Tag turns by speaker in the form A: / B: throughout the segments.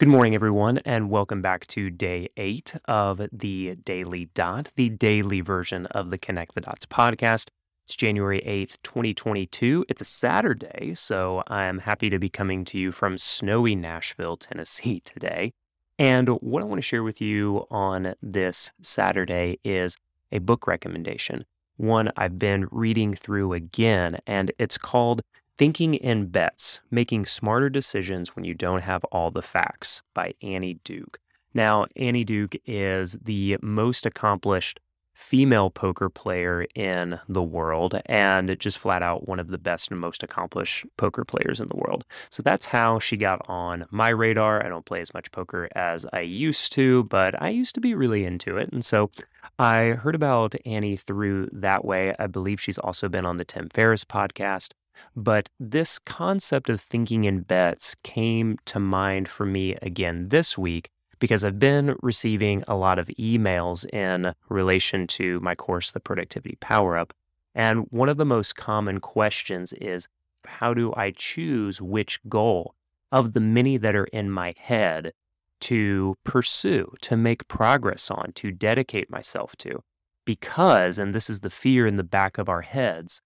A: Good morning, everyone, and welcome back to day eight of the Daily Dot, the daily version of the Connect the Dots podcast. It's January 8th, 2022. It's a Saturday, so I'm happy to be coming to you from snowy Nashville, Tennessee today. And what I want to share with you on this Saturday is a book recommendation, one I've been reading through again, and it's called Thinking in Bets Making Smarter Decisions When You Don't Have All the Facts by Annie Duke. Now, Annie Duke is the most accomplished female poker player in the world and just flat out one of the best and most accomplished poker players in the world. So that's how she got on my radar. I don't play as much poker as I used to, but I used to be really into it. And so I heard about Annie through that way. I believe she's also been on the Tim Ferriss podcast. But this concept of thinking in bets came to mind for me again this week because I've been receiving a lot of emails in relation to my course, The Productivity Power Up. And one of the most common questions is how do I choose which goal of the many that are in my head to pursue, to make progress on, to dedicate myself to? Because, and this is the fear in the back of our heads,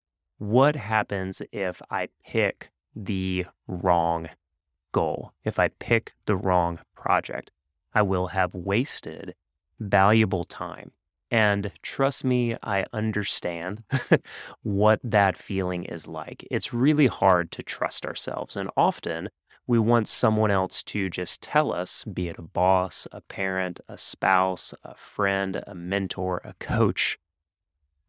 A: what happens if I pick the wrong goal? If I pick the wrong project, I will have wasted valuable time. And trust me, I understand what that feeling is like. It's really hard to trust ourselves. And often we want someone else to just tell us, be it a boss, a parent, a spouse, a friend, a mentor, a coach,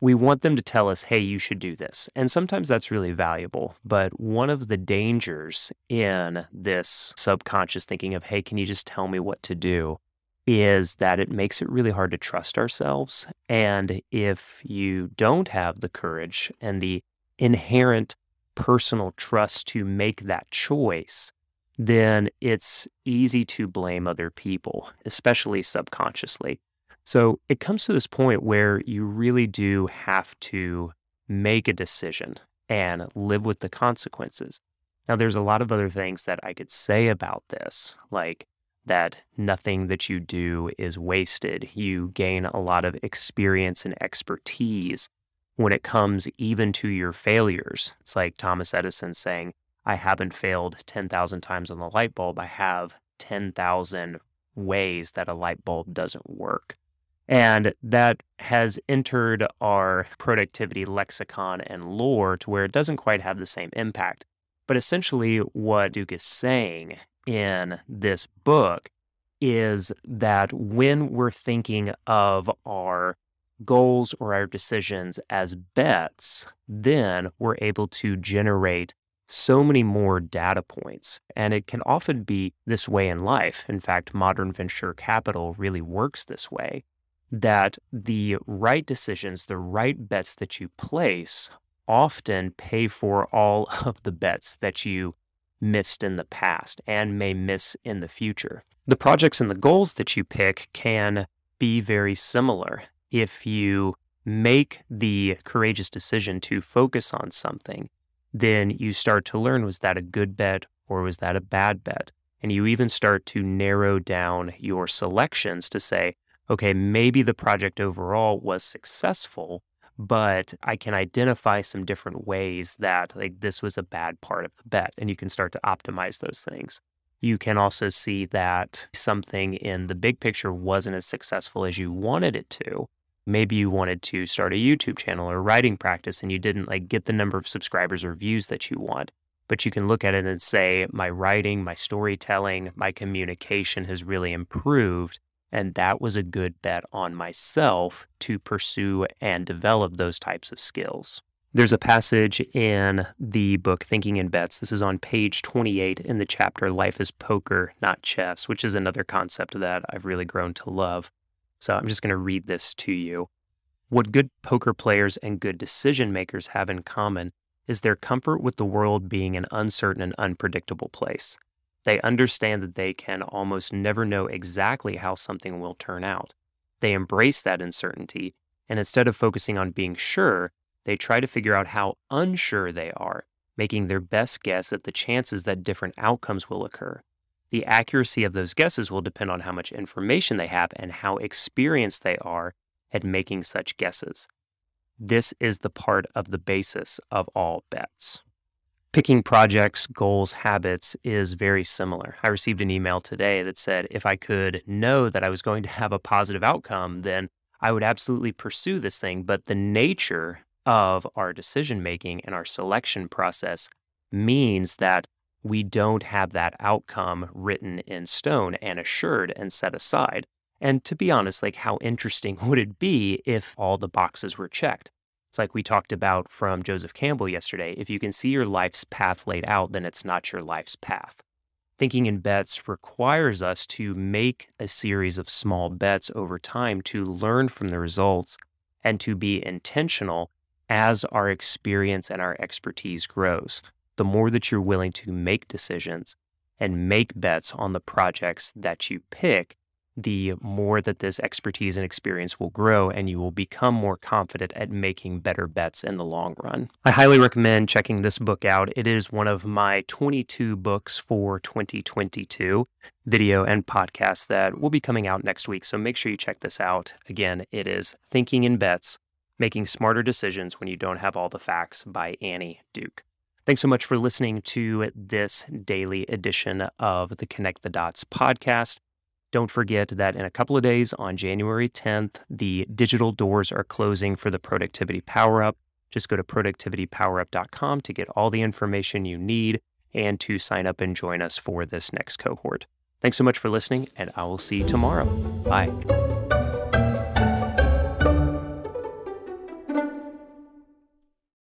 A: we want them to tell us, hey, you should do this. And sometimes that's really valuable. But one of the dangers in this subconscious thinking of, hey, can you just tell me what to do? Is that it makes it really hard to trust ourselves. And if you don't have the courage and the inherent personal trust to make that choice, then it's easy to blame other people, especially subconsciously. So it comes to this point where you really do have to make a decision and live with the consequences. Now, there's a lot of other things that I could say about this, like that nothing that you do is wasted. You gain a lot of experience and expertise when it comes even to your failures. It's like Thomas Edison saying, I haven't failed 10,000 times on the light bulb. I have 10,000 ways that a light bulb doesn't work. And that has entered our productivity lexicon and lore to where it doesn't quite have the same impact. But essentially, what Duke is saying in this book is that when we're thinking of our goals or our decisions as bets, then we're able to generate so many more data points. And it can often be this way in life. In fact, modern venture capital really works this way that the right decisions, the right bets that you place often pay for all of the bets that you missed in the past and may miss in the future. The projects and the goals that you pick can be very similar. If you make the courageous decision to focus on something, then you start to learn was that a good bet or was that a bad bet? And you even start to narrow down your selections to say, okay, maybe the project overall was successful, but I can identify some different ways that like this was a bad part of the bet and you can start to optimize those things. You can also see that something in the big picture wasn't as successful as you wanted it to. Maybe you wanted to start a YouTube channel or writing practice and you didn't like get the number of subscribers or views that you want. But you can look at it and say, my writing, my storytelling, my communication has really mm. improved and that was a good bet on myself to pursue and develop those types of skills. There's a passage in the book Thinking in Bets. This is on page 28 in the chapter Life is Poker, Not Chess, which is another concept that I've really grown to love. So I'm just going to read this to you. What good poker players and good decision makers have in common is their comfort with the world being an uncertain and unpredictable place. They understand that they can almost never know exactly how something will turn out. They embrace that uncertainty, and instead of focusing on being sure, they try to figure out how unsure they are, making their best guess at the chances that different outcomes will occur. The accuracy of those guesses will depend on how much information they have and how experienced they are at making such guesses. This is the part of the basis of all bets. Picking projects, goals, habits is very similar. I received an email today that said if I could know that I was going to have a positive outcome, then I would absolutely pursue this thing. But the nature of our decision making and our selection process means that we don't have that outcome written in stone and assured and set aside. And to be honest, like how interesting would it be if all the boxes were checked? It's like we talked about from Joseph Campbell yesterday. If you can see your life's path laid out, then it's not your life's path. Thinking in bets requires us to make a series of small bets over time to learn from the results and to be intentional as our experience and our expertise grows. The more that you're willing to make decisions and make bets on the projects that you pick, the more that this expertise and experience will grow and you will become more confident at making better bets in the long run. I highly recommend checking this book out. It is one of my 22 books for 2022, video and podcast that will be coming out next week. So make sure you check this out. Again, it is Thinking in Bets Making Smarter Decisions When You Don't Have All the Facts by Annie Duke. Thanks so much for listening to this daily edition of the Connect the Dots podcast. Don't forget that in a couple of days on January 10th, the digital doors are closing for the Productivity Power Up. Just go to productivitypowerup.com to get all the information you need and to sign up and join us for this next cohort. Thanks so much for listening, and I will see you tomorrow. Bye.